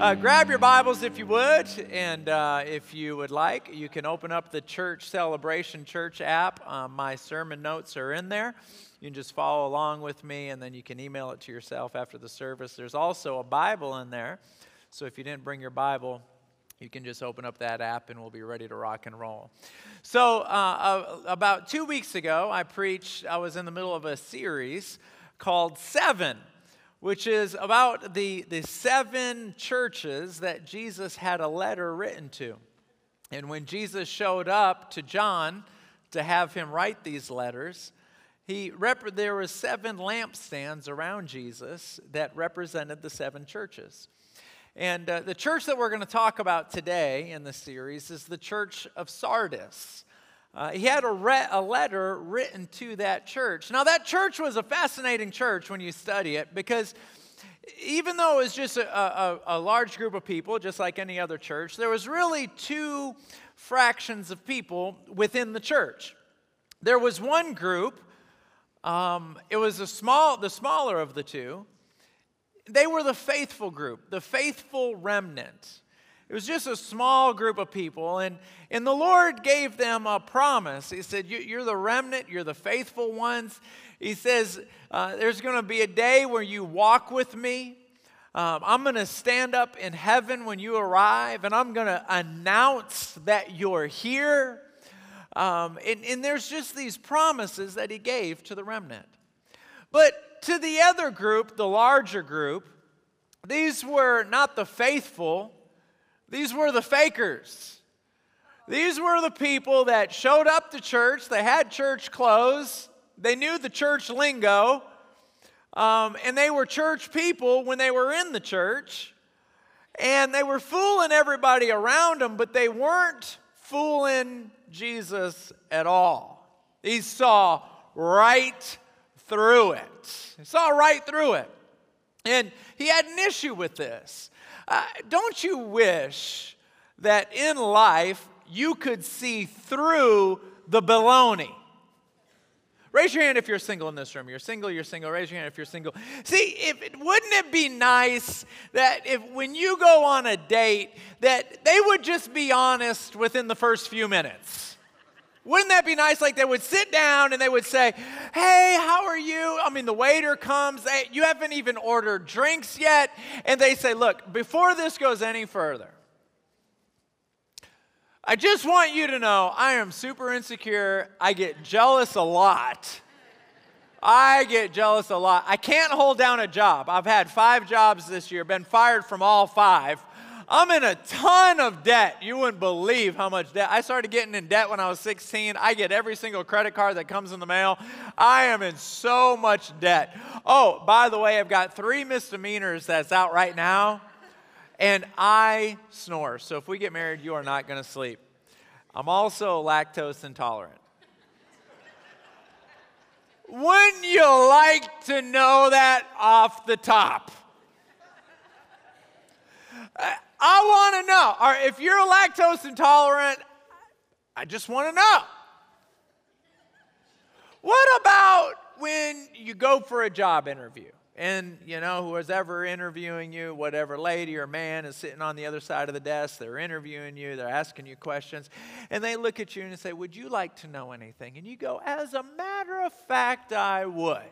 Uh, grab your Bibles if you would, and uh, if you would like, you can open up the Church Celebration Church app. Um, my sermon notes are in there. You can just follow along with me, and then you can email it to yourself after the service. There's also a Bible in there, so if you didn't bring your Bible, you can just open up that app and we'll be ready to rock and roll. So, uh, uh about two weeks ago, I preached, I was in the middle of a series called Seven which is about the, the seven churches that Jesus had a letter written to. And when Jesus showed up to John to have him write these letters, he rep- there were seven lampstands around Jesus that represented the seven churches. And uh, the church that we're going to talk about today in the series is the church of Sardis. Uh, he had a, re- a letter written to that church. Now, that church was a fascinating church when you study it because even though it was just a, a, a, large group of people, just like any other church, there was really two fractions of people within the church. There was one group, um, it was a small, the smaller of the two. They were the faithful group, the faithful remnant. It was just a small group of people, and, and the Lord gave them a promise. He said, You're the remnant, you're the faithful ones. He says, uh, There's going to be a day where you walk with me. Um, I'm going to stand up in heaven when you arrive, and I'm going to announce that you're here. Um, and, and there's just these promises that he gave to the remnant. But to the other group, the larger group, these were not the faithful these were the fakers. These were the people that showed up to church, they had church clothes, they knew the church lingo, um, and they were church people when they were in the church. And they were fooling everybody around them, but they weren't fooling Jesus at all. He saw right through it. He saw right through it. And he had an issue with this. Uh, don't you wish that in life you could see through the baloney? Raise your hand if you're single in this room. You're single, you're single. Raise your hand if you're single. See, if wouldn't it be nice that if when you go on a date that they would just be honest within the first few minutes? Wouldn't that be nice? Like they would sit down and they would say, Hey, how are you? I mean, the waiter comes, they, you haven't even ordered drinks yet. And they say, Look, before this goes any further, I just want you to know I am super insecure. I get jealous a lot. I get jealous a lot. I can't hold down a job. I've had five jobs this year, been fired from all five. I'm in a ton of debt. You wouldn't believe how much debt. I started getting in debt when I was 16. I get every single credit card that comes in the mail. I am in so much debt. Oh, by the way, I've got three misdemeanors that's out right now, and I snore. So if we get married, you are not going to sleep. I'm also lactose intolerant. Wouldn't you like to know that off the top? I want to know. Or if you're lactose intolerant, I just want to know. What about when you go for a job interview? And, you know, whoever's ever interviewing you, whatever lady or man is sitting on the other side of the desk, they're interviewing you, they're asking you questions, and they look at you and say, Would you like to know anything? And you go, As a matter of fact, I would.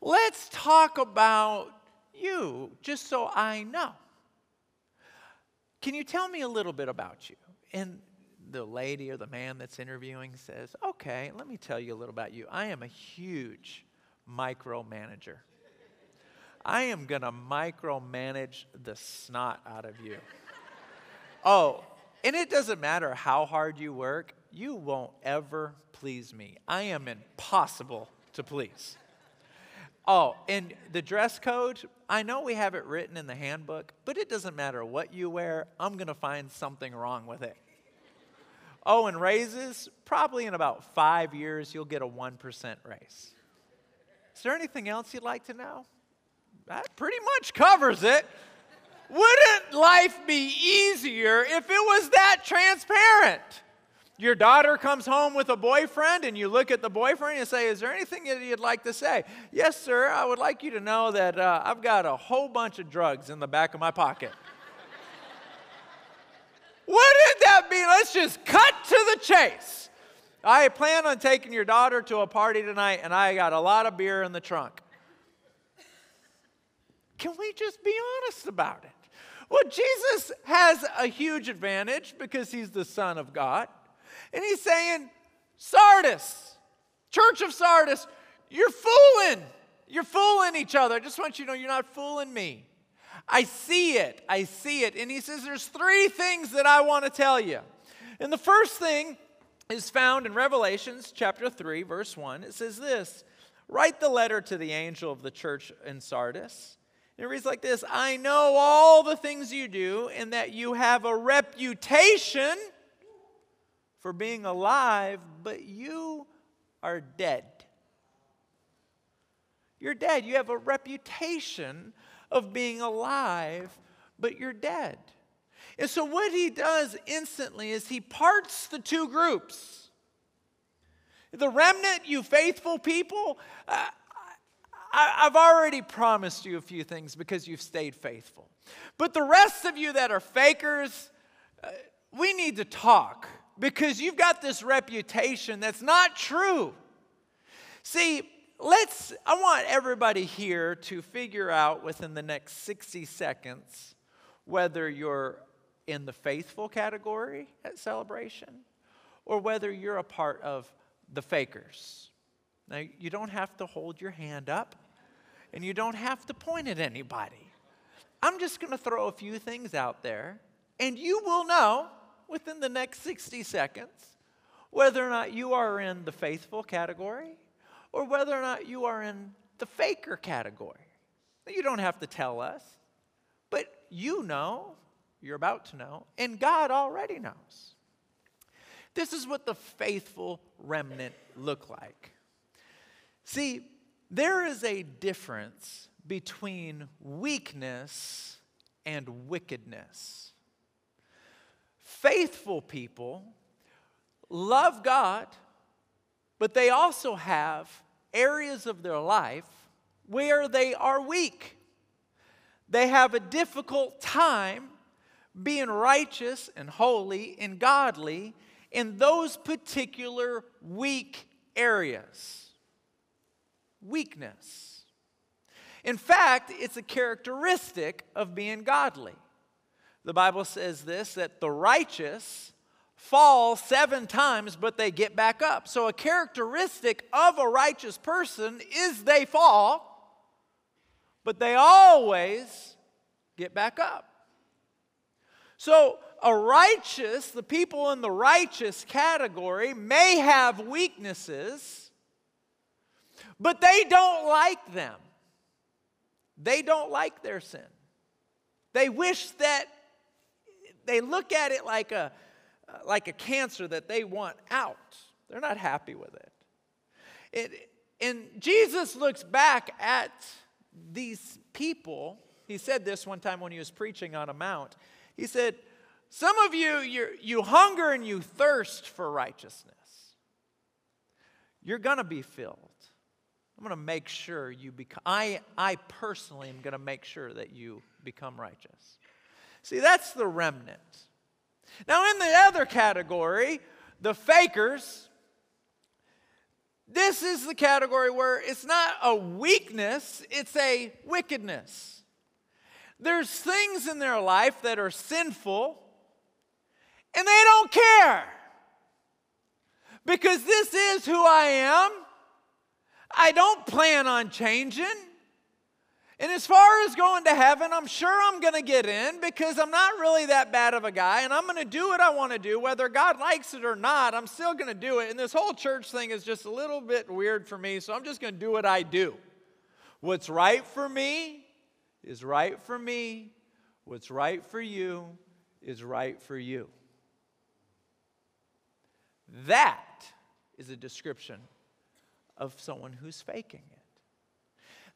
Let's talk about you, just so I know. Can you tell me a little bit about you? And the lady or the man that's interviewing says, Okay, let me tell you a little about you. I am a huge micromanager. I am going to micromanage the snot out of you. oh, and it doesn't matter how hard you work, you won't ever please me. I am impossible to please. Oh, and the dress code, I know we have it written in the handbook, but it doesn't matter what you wear, I'm going to find something wrong with it. Oh, and raises, probably in about five years, you'll get a 1% raise. Is there anything else you'd like to know? That pretty much covers it. Wouldn't life be easier if it was that transparent? Your daughter comes home with a boyfriend, and you look at the boyfriend and say, Is there anything that you'd like to say? Yes, sir. I would like you to know that uh, I've got a whole bunch of drugs in the back of my pocket. what did that mean? Let's just cut to the chase. I plan on taking your daughter to a party tonight, and I got a lot of beer in the trunk. Can we just be honest about it? Well, Jesus has a huge advantage because he's the Son of God. And he's saying, Sardis, Church of Sardis, you're fooling. You're fooling each other. I just want you to know you're not fooling me. I see it. I see it. And he says, There's three things that I want to tell you. And the first thing is found in Revelations chapter 3, verse 1. It says this Write the letter to the angel of the church in Sardis. And it reads like this I know all the things you do, and that you have a reputation for being alive, but you are dead. You're dead. You have a reputation of being alive, but you're dead. And so, what he does instantly is he parts the two groups. The remnant, you faithful people, uh, I, have already promised you a few things because you've stayed faithful. But the rest of you that are fakers, uh, we need to talk because you've got this reputation that's not true. See, let's, I want everybody here to figure out within the next 60 seconds whether you're in the faithful category at celebration or whether you're a part of the fakers. Now, you don't have to hold your hand up and you don't have to point at anybody. I'm just going to throw a few things out there, and you will know within the next 60 seconds whether or not you are in the faithful category or whether or not you are in the faker category. You don't have to tell us, but you know, you're about to know, and God already knows. This is what the faithful remnant look like. See, there is a difference between weakness and wickedness faithful people love God, but they also have areas of their life where they are weak. They have a difficult time being righteous and holy and godly in those particular weak areas. Weakness. In fact, it's a characteristic of being godly. The Bible says this that the righteous fall seven times, but they get back up. So, a characteristic of a righteous person is they fall, but they always get back up. So, a righteous, the people in the righteous category may have weaknesses, but they don't like them. They don't like their sin. They wish that they look at it like a, uh, like a cancer that they want out. They're not happy with it. it. And Jesus looks back at these people. He said this one time when he was preaching on a mount. He said, Some of you, you hunger and you thirst for righteousness. You're going to be filled. I'm going to make sure you become, I, I personally am going to make sure that you become righteous. See, that's the remnant. Now, in the other category, the fakers, this is the category where it's not a weakness, it's a wickedness. There's things in their life that are sinful, and they don't care. Because this is who I am. I don't plan on changing. And as far as going to heaven, I'm sure I'm going to get in because I'm not really that bad of a guy and I'm going to do what I want to do. Whether God likes it or not, I'm still going to do it. And this whole church thing is just a little bit weird for me, so I'm just going to do what I do. What's right for me is right for me. What's right for you is right for you. That is a description of someone who's faking it.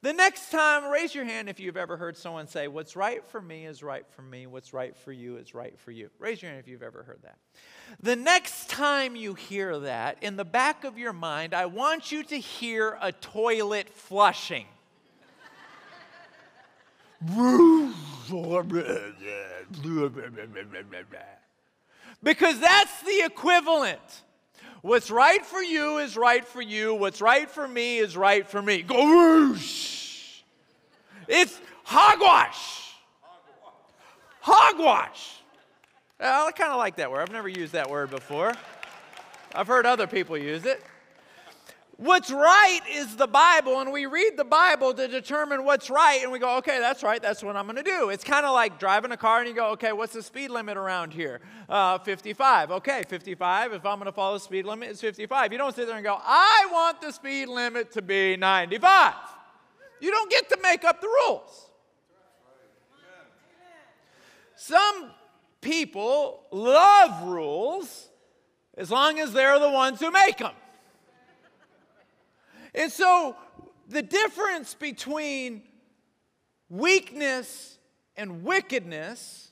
The next time, raise your hand if you've ever heard someone say, What's right for me is right for me, what's right for you is right for you. Raise your hand if you've ever heard that. The next time you hear that, in the back of your mind, I want you to hear a toilet flushing. because that's the equivalent. What's right for you is right for you. What's right for me is right for me. Go whoosh. It's hogwash. Hogwash. I kind of like that word. I've never used that word before. I've heard other people use it. What's right is the Bible, and we read the Bible to determine what's right, and we go, okay, that's right, that's what I'm to do. It's kind of like driving a car and you go, okay, what's the speed limit around here? Uh, 55. Okay, 55. If I'm to follow the speed limit, it's 55. You don't sit there and go, I want the speed limit to be 95. You don't get to make up the rules. Some people love rules as long as they're the ones who make them. And so the difference between weakness and wickedness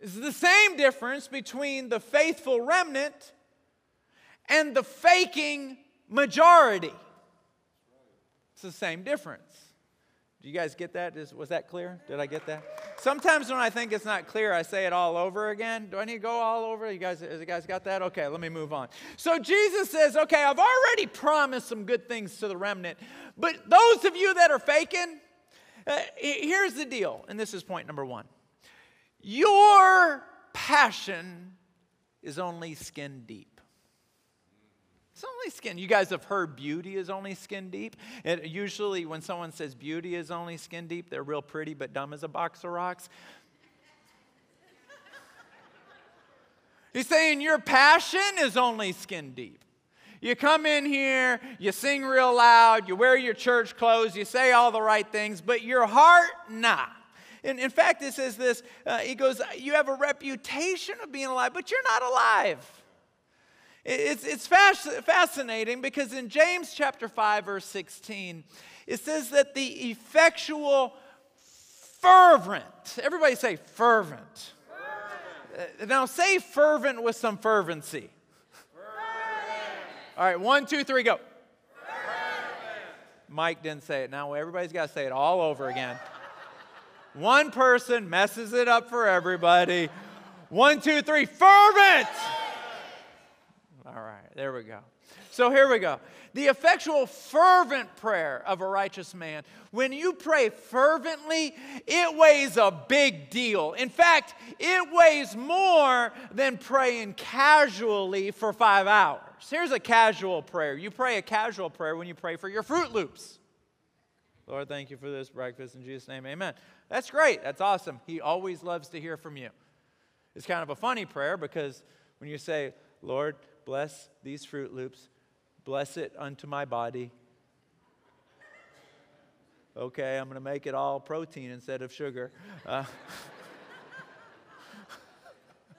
is the same difference between the faithful remnant and the faking majority. It's the same difference. Do you guys get that? Is, was that clear? Did I get that? Sometimes when I think it's not clear, I say it all over again. Do I need to go all over? You guys, you guys got that? Okay, let me move on. So Jesus says, okay, I've already promised some good things to the remnant, but those of you that are faking, uh, here's the deal, and this is point number one. Your passion is only skin deep. It's only skin. You guys have heard beauty is only skin deep. It, usually, when someone says beauty is only skin deep, they're real pretty but dumb as a box of rocks. He's saying your passion is only skin deep. You come in here, you sing real loud, you wear your church clothes, you say all the right things, but your heart, nah. In, in fact, it says this uh, he goes, You have a reputation of being alive, but you're not alive. It's, it's fascinating because in James chapter 5, verse 16, it says that the effectual, fervent, everybody say fervent. fervent. Uh, now say fervent with some fervency. Fervent. All right, one, two, three, go. Mike didn't say it. Now everybody's got to say it all over again. One person messes it up for everybody. One, two, three, fervent. There we go. So here we go. The effectual, fervent prayer of a righteous man. When you pray fervently, it weighs a big deal. In fact, it weighs more than praying casually for five hours. Here's a casual prayer. You pray a casual prayer when you pray for your Froot Loops. Lord, thank you for this breakfast. In Jesus' name, amen. That's great. That's awesome. He always loves to hear from you. It's kind of a funny prayer because when you say, Lord, Bless these Froot Loops. Bless it unto my body. Okay, I'm going to make it all protein instead of sugar. Uh,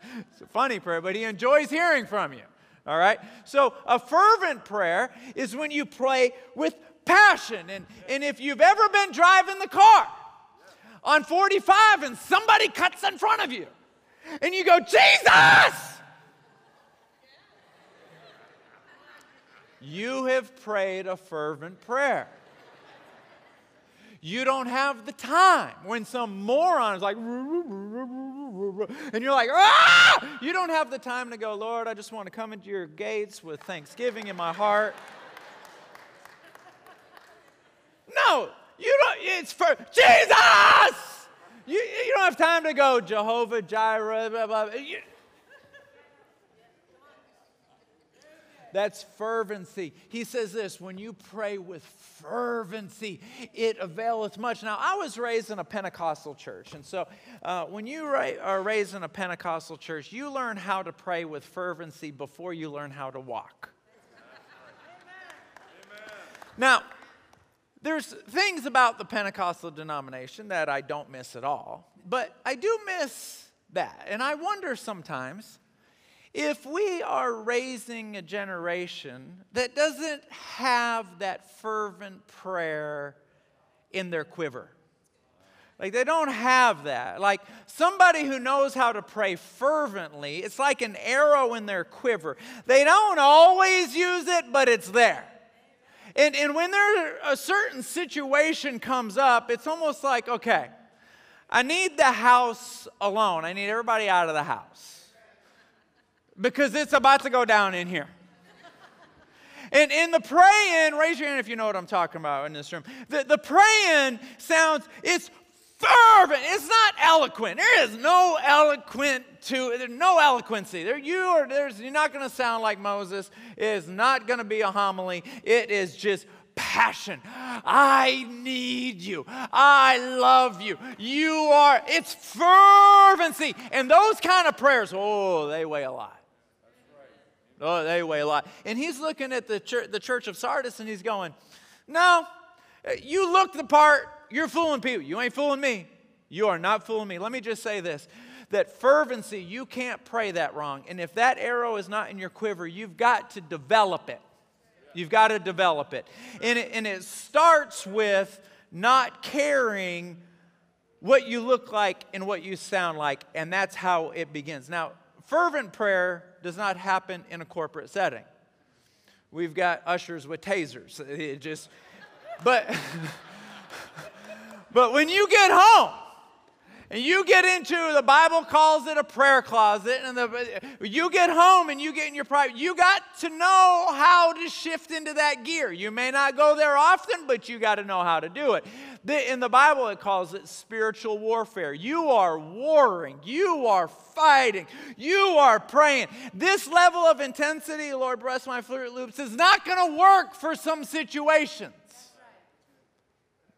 it's a funny prayer, but he enjoys hearing from you. All right? So, a fervent prayer is when you pray with passion. And, and if you've ever been driving the car on 45 and somebody cuts in front of you, and you go, Jesus! You have prayed a fervent prayer. You don't have the time when some moron is like, and you're like, ah! You don't have the time to go, Lord, I just want to come into your gates with thanksgiving in my heart. No, you don't, it's for Jesus! You, you don't have time to go, Jehovah Jireh, blah, blah. You, That's fervency. He says this when you pray with fervency, it availeth much. Now, I was raised in a Pentecostal church. And so uh, when you are raised in a Pentecostal church, you learn how to pray with fervency before you learn how to walk. Amen. Now, there's things about the Pentecostal denomination that I don't miss at all, but I do miss that. And I wonder sometimes if we are raising a generation that doesn't have that fervent prayer in their quiver. Like they don't have that. Like somebody who knows how to pray fervently, it's like an arrow in their quiver. They don't always use it, but it's there. And, and when there a certain situation comes up, it's almost like, okay, I need the house alone. I need everybody out of the house. Because it's about to go down in here. And in the praying, raise your hand if you know what I'm talking about in this room. The, the praying sounds, it's fervent. It's not eloquent. There is no eloquent to there's no eloquency. There you are there's you're not going to sound like Moses. It is not going to be a homily. It is just passion. I need you. I love you. You are it's fervency. And those kind of prayers, oh, they weigh a lot. Oh, they weigh a lot. And he's looking at the church, the church of Sardis and he's going, No, eh, you look the part, you're fooling people. You ain't fooling me. You are not fooling me. Let me just say this that fervency, you can't pray that wrong. And if that arrow is not in your quiver, you've got to develop it. You've got to develop it. And it, and it starts with not caring what you look like and what you sound like, and that's how it begins. Now, fervent prayer does not happen in a corporate setting. We've got ushers with tasers. It just, but. But when you get home, and you get into the bible calls it a prayer closet and the, you get home and you get in your private you got to know how to shift into that gear. You may not go there often but you got to know how to do it. The, in the bible it calls it spiritual warfare. You are warring you are fighting you are praying. This level of intensity lord bless my Froot Loops is not going to work for some situations.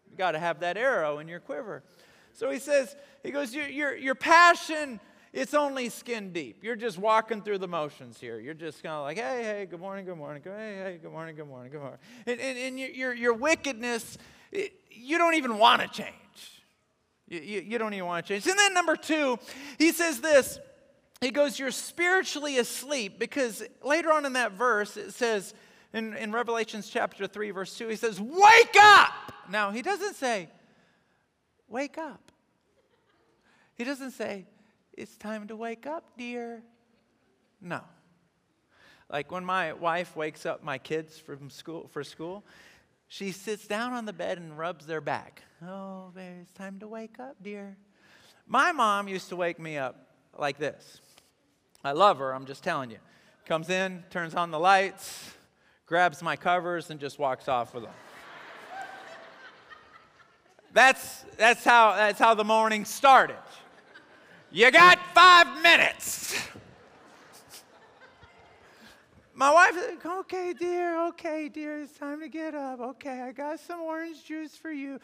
You got to have that arrow in your quiver. So he says, he goes, your, your, your passion, it's only skin deep. You're just walking through the motions here. You're just kind of like, hey, hey, good morning, good morning, good, hey, hey, good morning, good morning, good morning. And, and, and your, your, your wickedness, it, you don't even want to change. You, you, you don't even want to change. And then number two, he says this. He goes, You're spiritually asleep because later on in that verse it says, in, in Revelations chapter 3, verse 2, he says, Wake up! Now, he doesn't say, Wake up. He doesn't say, It's time to wake up, dear. No. Like when my wife wakes up my kids from school for school, she sits down on the bed and rubs their back. Oh, baby, it's time to wake up, dear. My mom used to wake me up like this. I love her, I'm just telling you. Comes in, turns on the lights, grabs my covers, and just walks off with them. that's, that's, how, that's how the morning started. You got five minutes. My wife said, okay, dear, okay, dear, it's time to get up. Okay, I got some orange juice for you.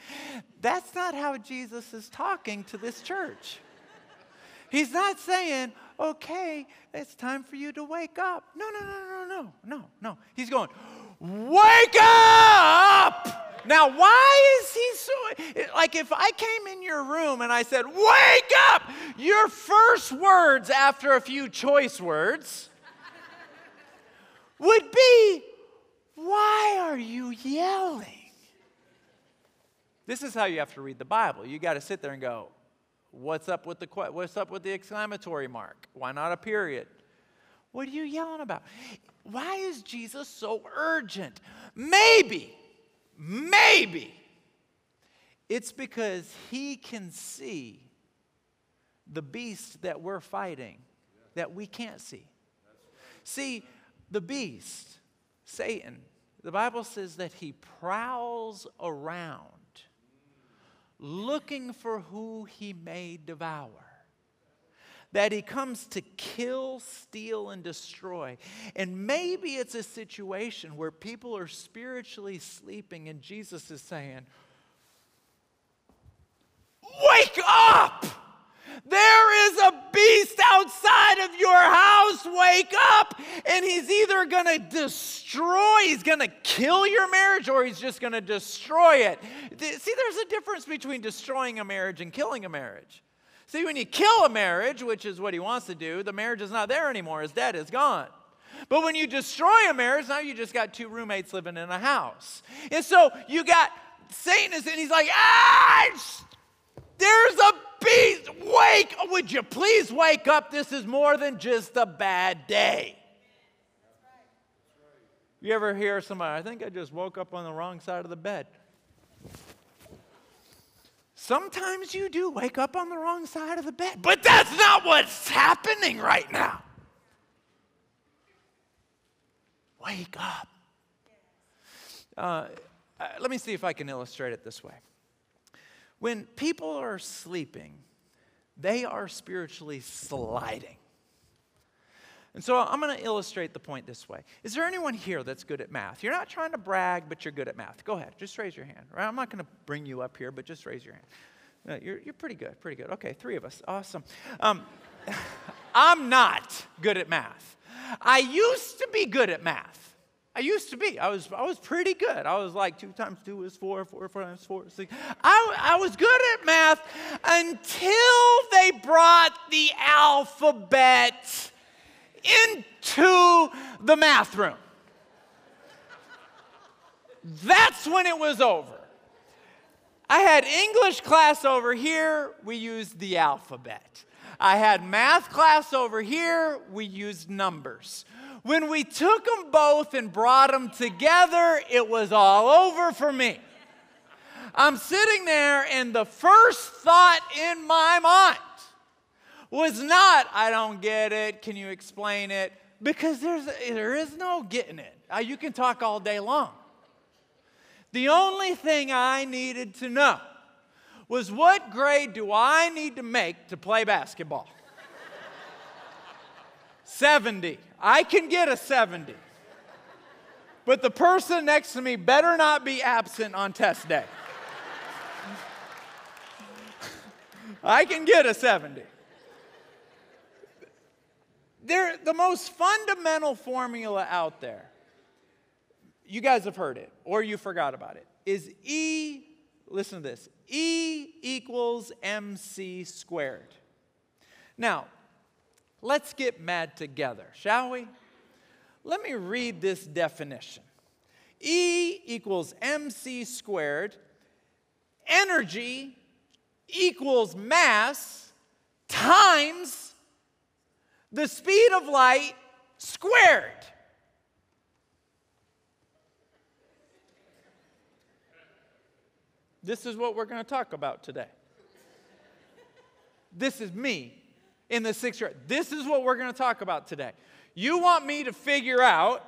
That's not how Jesus is talking to this church. He's not saying, okay, it's time for you to wake up. No, no, no, no, no, no, no. He's going, wake up! Now, why is he so, like if I came in your room and I said, wake up, your first words after a few choice words would be, why are you yelling? This is how you have to read the Bible. You got to sit there and go, What's up with the what's up with the exclamatory mark? Why not a period? What are you yelling about? Why is Jesus so urgent? Maybe, maybe it's because he can see the beast that we're fighting that we can't see. See, the beast, Satan, the Bible says that he prowls around looking for who he may devour. That he comes to kill, steal, and destroy. And maybe it's a situation where people are spiritually sleeping, and Jesus is saying, Wake up! There is a beast outside of your house. Wake up. And he's either going to destroy, he's going to kill your marriage, or he's just going to destroy it. See, there's a difference between destroying a marriage and killing a marriage. See, when you kill a marriage, which is what he wants to do, the marriage is not there anymore. His dead, is gone. But when you destroy a marriage, now you just got two roommates living in a house. And so you got Satan is, and he's like, ah, there's a beast. Wake, would you please wake up? This is more than just a bad day. You ever hear somebody, I think I just woke up on the wrong side of the bed. Sometimes you do wake up on the wrong side of the bed, but that's not what's happening right now. Wake up. Uh, uh, let me see if I can illustrate it this way. When people are sleeping, they are spiritually sliding. And so I'm going to illustrate the point this way. Is there anyone here that's good at math? You're not trying to brag, but you're good at math. Go ahead, just raise your hand. I'm not going to bring you up here, but just raise your hand. Uh, you're, you're pretty good, pretty good. Okay, three of us. Awesome. Um, I'm not good at math. I used to be good at math. I used to be. I was, I was pretty good. I was like two times two is four, four, four times four is six. I, I was good at math until they brought the alphabet into the math room. That's when it was over. I had English class over here, we used the alphabet. I had math class over here, we used numbers. When we took them both and brought them together, it was all over for me. I'm sitting there, and the first thought in my mind was not, I don't get it, can you explain it? Because there's, there is no getting it. Uh, you can talk all day long. The only thing I needed to know was what grade do I need to make to play basketball? 70. I can get a 70. But the person next to me better not be absent on test day. I can get a 70. They're the most fundamental formula out there. You guys have heard it, or you forgot about it. Is E, listen to this E equals MC squared. Now, Let's get mad together, shall we? Let me read this definition E equals mc squared, energy equals mass times the speed of light squared. This is what we're going to talk about today. This is me in the sixth grade. This is what we're going to talk about today. You want me to figure out.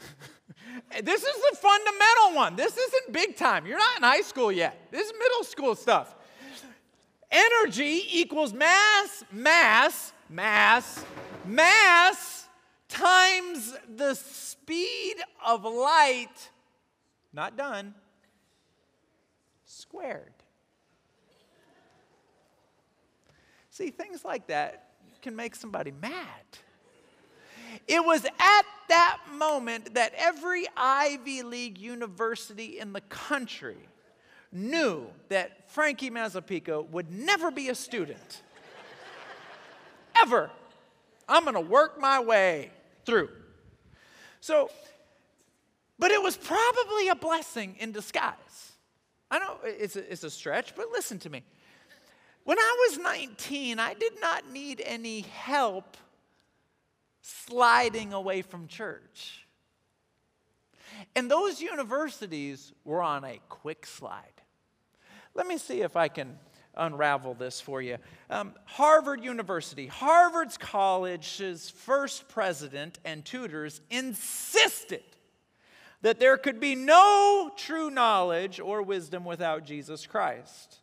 this is the fundamental one. This isn't big time. You're not in high school yet. This is middle school stuff. Energy equals mass, mass, mass, mass times the speed of light, not done, squared. See, things like that can make somebody mad. It was at that moment that every Ivy League university in the country knew that Frankie Mazzapica would never be a student. Ever. I'm going to work my way through. So, but it was probably a blessing in disguise. I know it's a, it's a stretch, but listen to me. When I was 19, I did not need any help sliding away from church. And those universities were on a quick slide. Let me see if I can unravel this for you. Um, Harvard University, Harvard's college's first president and tutors insisted that there could be no true knowledge or wisdom without Jesus Christ.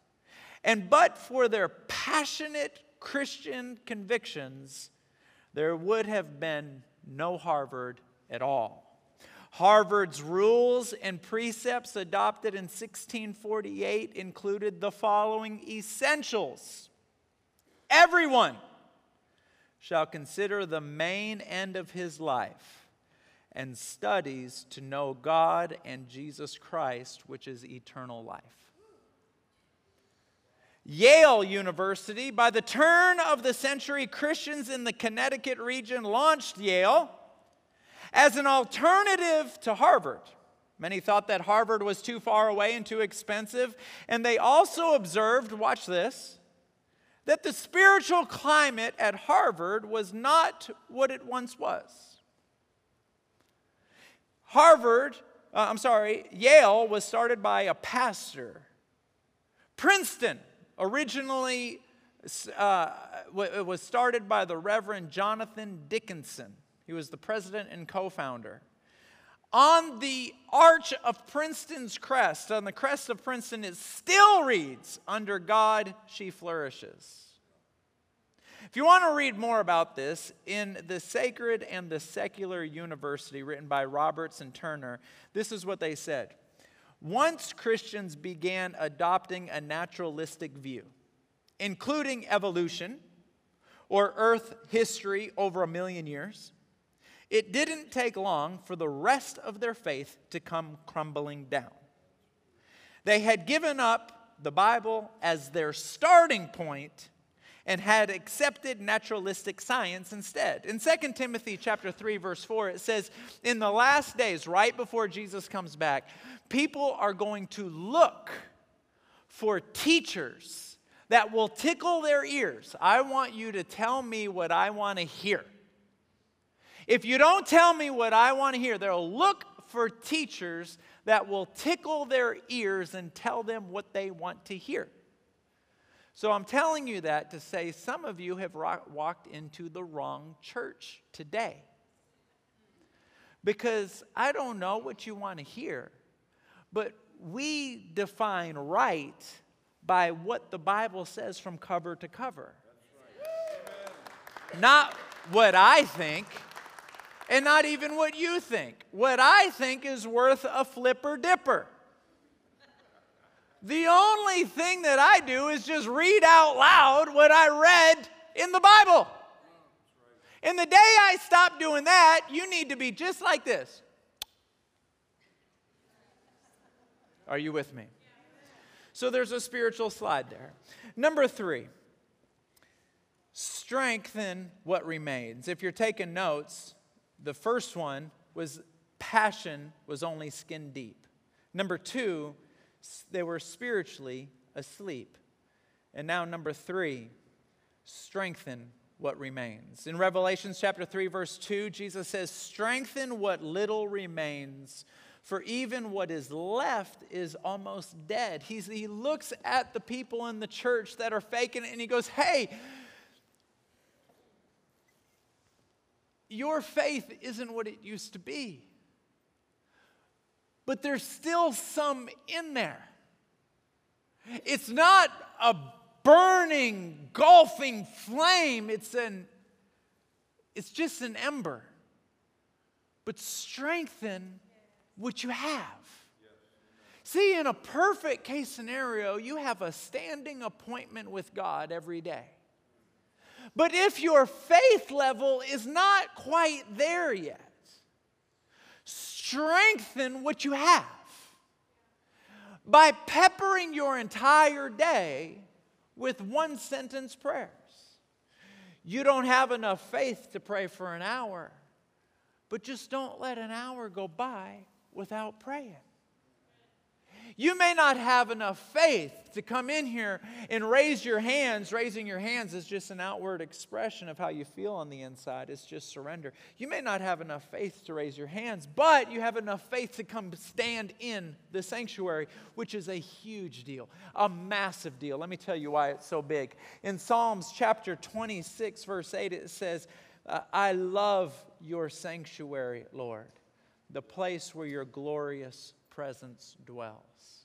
And but for their passionate Christian convictions, there would have been no Harvard at all. Harvard's rules and precepts adopted in 1648 included the following essentials Everyone shall consider the main end of his life and studies to know God and Jesus Christ, which is eternal life. Yale University. By the turn of the century, Christians in the Connecticut region launched Yale as an alternative to Harvard. Many thought that Harvard was too far away and too expensive. And they also observed, watch this, that the spiritual climate at Harvard was not what it once was. Harvard, uh, I'm sorry, Yale was started by a pastor. Princeton, originally uh, was started by the Reverend Jonathan Dickinson. He was the president and co founder. On the arch of Princeton's crest, on the crest of Princeton, it still reads, Under God she flourishes. If you want to read more about this, in The Sacred and the Secular University, written by Roberts and Turner, this is what they said. Once Christians began adopting a naturalistic view, including evolution or Earth history over a million years, it didn't take long for the rest of their faith to come crumbling down. They had given up the Bible as their starting point and had accepted naturalistic science instead. In 2 Timothy chapter 3 verse 4 it says, "In the last days right before Jesus comes back, people are going to look for teachers that will tickle their ears. I want you to tell me what I want to hear." If you don't tell me what I want to hear, they'll look for teachers that will tickle their ears and tell them what they want to hear. So I'm telling you that to say some of you have walked into the wrong church today. Because I don't know what you want to hear, but we define right by what the Bible says from cover to cover. Right. Not what I think and not even what you think. What I think is worth a flipper dipper. The only thing that I do is just read out loud what I read in the Bible. And the day I stop doing that, you need to be just like this. Are you with me? So there's a spiritual slide there. Number three, strengthen what remains. If you're taking notes, the first one was passion was only skin deep. Number two, they were spiritually asleep. And now, number three, strengthen what remains. In Revelation chapter 3, verse 2, Jesus says, Strengthen what little remains, for even what is left is almost dead. He's, he looks at the people in the church that are faking it and he goes, Hey, your faith isn't what it used to be. But there's still some in there. It's not a burning, gulfing flame, it's an it's just an ember. But strengthen what you have. See, in a perfect case scenario, you have a standing appointment with God every day. But if your faith level is not quite there yet, strengthen what you have by peppering your entire day with one sentence prayers. You don't have enough faith to pray for an hour, but just don't let an hour go by without praying. You may not have enough faith to come in here and raise your hands. Raising your hands is just an outward expression of how you feel on the inside, it's just surrender. You may not have enough faith to raise your hands, but you have enough faith to come stand in the sanctuary, which is a huge deal, a massive deal. Let me tell you why it's so big. In Psalms chapter 26, verse 8, it says, uh, I love your sanctuary, Lord, the place where your glorious presence dwells.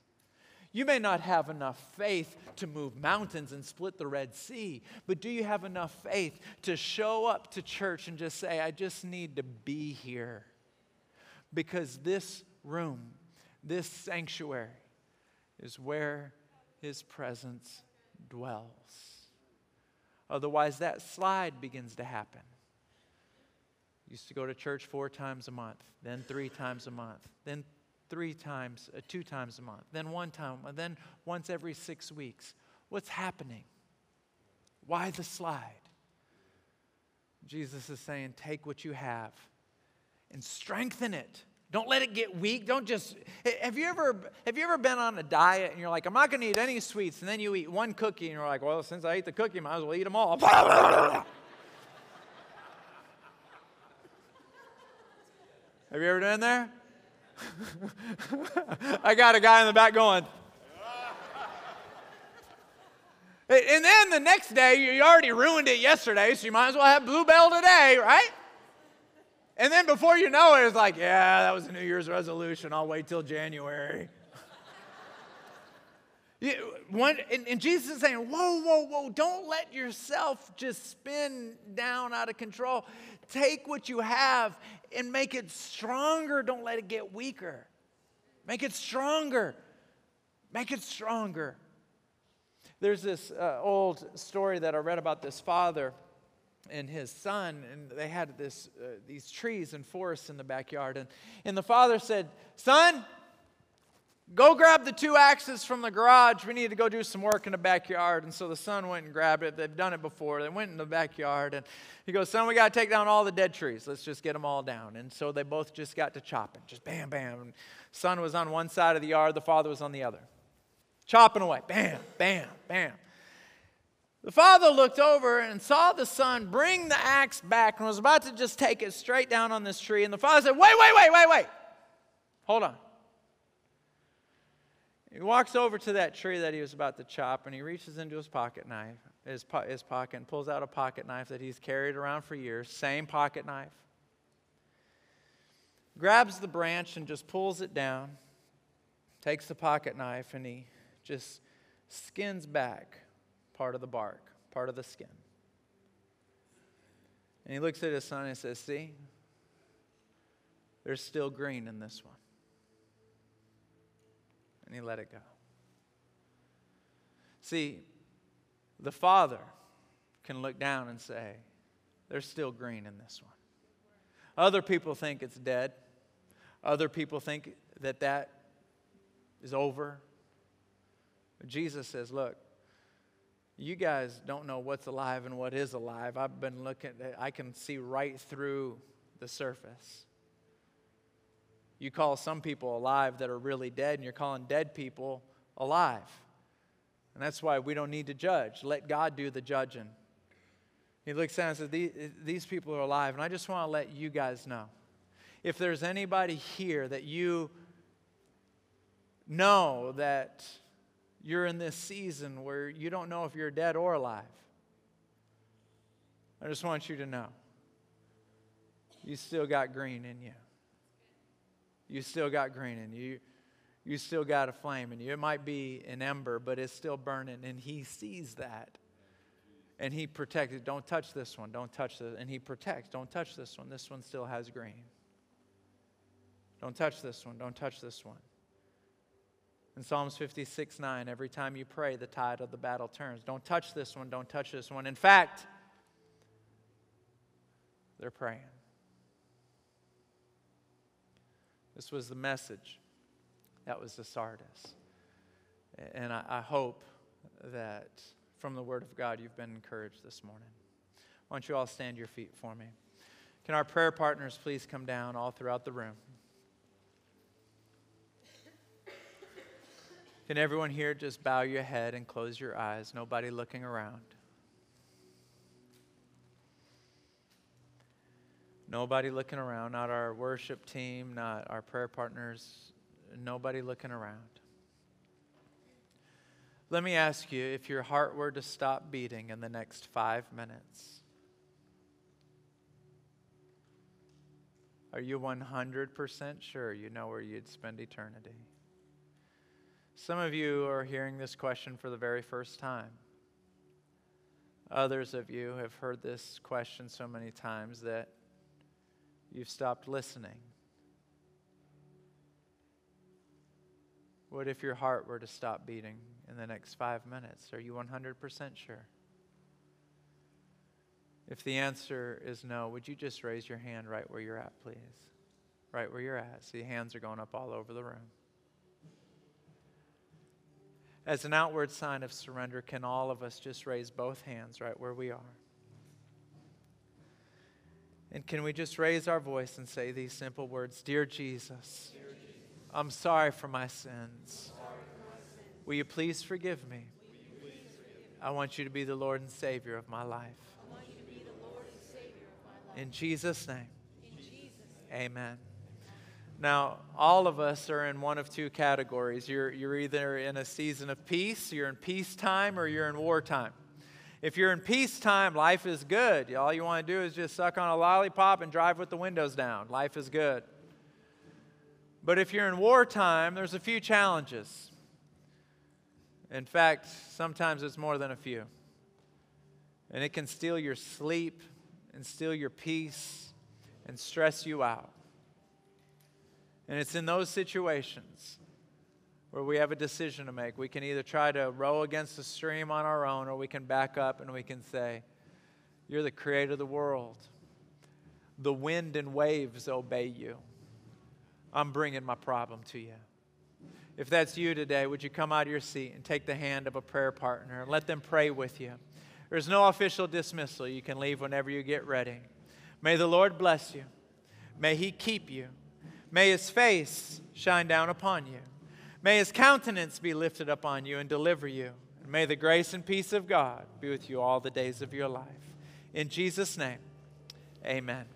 You may not have enough faith to move mountains and split the Red Sea, but do you have enough faith to show up to church and just say, I just need to be here? Because this room, this sanctuary, is where His presence dwells. Otherwise, that slide begins to happen. Used to go to church four times a month, then three times a month, then three times, uh, two times a month, then one time, and then once every six weeks. What's happening? Why the slide? Jesus is saying, take what you have and strengthen it Don't let it get weak. Don't just have you ever have you ever been on a diet and you're like, I'm not gonna eat any sweets, and then you eat one cookie and you're like, well, since I ate the cookie, might as well eat them all. have you ever done there? I got a guy in the back going. And then the next day, you already ruined it yesterday, so you might as well have Bluebell today, right? And then before you know it, it's like, yeah, that was a New Year's resolution. I'll wait till January. you, one, and, and Jesus is saying, whoa, whoa, whoa, don't let yourself just spin down out of control. Take what you have and make it stronger. Don't let it get weaker. Make it stronger. Make it stronger. There's this uh, old story that I read about this father and his son, and they had this, uh, these trees and forests in the backyard. And, and the father said, Son, go grab the two axes from the garage. We need to go do some work in the backyard. And so the son went and grabbed it. They've done it before. They went in the backyard, and he goes, Son, we got to take down all the dead trees. Let's just get them all down. And so they both just got to chopping, just bam, bam. And son was on one side of the yard, the father was on the other. Chopping away, bam, bam, bam. The father looked over and saw the son bring the axe back and was about to just take it straight down on this tree. And the father said, Wait, wait, wait, wait, wait. Hold on. He walks over to that tree that he was about to chop and he reaches into his pocket knife, his, po- his pocket, and pulls out a pocket knife that he's carried around for years, same pocket knife. Grabs the branch and just pulls it down, takes the pocket knife, and he just skins back part of the bark, part of the skin. And he looks at his son and says, See, there's still green in this one. And he let it go. See, the father can look down and say, There's still green in this one. Other people think it's dead. Other people think that that is over. But Jesus says, Look, you guys don't know what's alive and what is alive. I've been looking, I can see right through the surface. You call some people alive that are really dead, and you're calling dead people alive. And that's why we don't need to judge. Let God do the judging. He looks down and says, These people are alive. And I just want to let you guys know if there's anybody here that you know that you're in this season where you don't know if you're dead or alive. I just want you to know you still got green in you. You still got green in you. You still got a flame in you. It might be an ember, but it's still burning, and He sees that. And He protects it. Don't touch this one. Don't touch this. And He protects. Don't touch this one. This one still has green. Don't touch this one. Don't touch this one. In Psalms 56 9, every time you pray, the tide of the battle turns. Don't touch this one, don't touch this one. In fact, they're praying. This was the message that was the Sardis. And I, I hope that from the Word of God you've been encouraged this morning. Why don't you all stand your feet for me? Can our prayer partners please come down all throughout the room? Can everyone here just bow your head and close your eyes? Nobody looking around. Nobody looking around, not our worship team, not our prayer partners, nobody looking around. Let me ask you if your heart were to stop beating in the next five minutes, are you 100% sure you know where you'd spend eternity? Some of you are hearing this question for the very first time. Others of you have heard this question so many times that you've stopped listening. What if your heart were to stop beating in the next five minutes? Are you 100% sure? If the answer is no, would you just raise your hand right where you're at, please? Right where you're at. See, hands are going up all over the room as an outward sign of surrender, can all of us just raise both hands right where we are? And can we just raise our voice and say these simple words Dear Jesus, I'm sorry for my sins. Will you please forgive me? I want you to be the Lord and Savior of my life. In Jesus' name. Amen. Now, all of us are in one of two categories. You're, you're either in a season of peace, you're in peacetime, or you're in wartime. If you're in peacetime, life is good. All you want to do is just suck on a lollipop and drive with the windows down. Life is good. But if you're in wartime, there's a few challenges. In fact, sometimes it's more than a few. And it can steal your sleep and steal your peace and stress you out. And it's in those situations where we have a decision to make. We can either try to row against the stream on our own, or we can back up and we can say, You're the creator of the world. The wind and waves obey you. I'm bringing my problem to you. If that's you today, would you come out of your seat and take the hand of a prayer partner and let them pray with you? There's no official dismissal. You can leave whenever you get ready. May the Lord bless you. May He keep you. May His face shine down upon you. May His countenance be lifted up on you and deliver you. And may the grace and peace of God be with you all the days of your life. In Jesus' name, amen.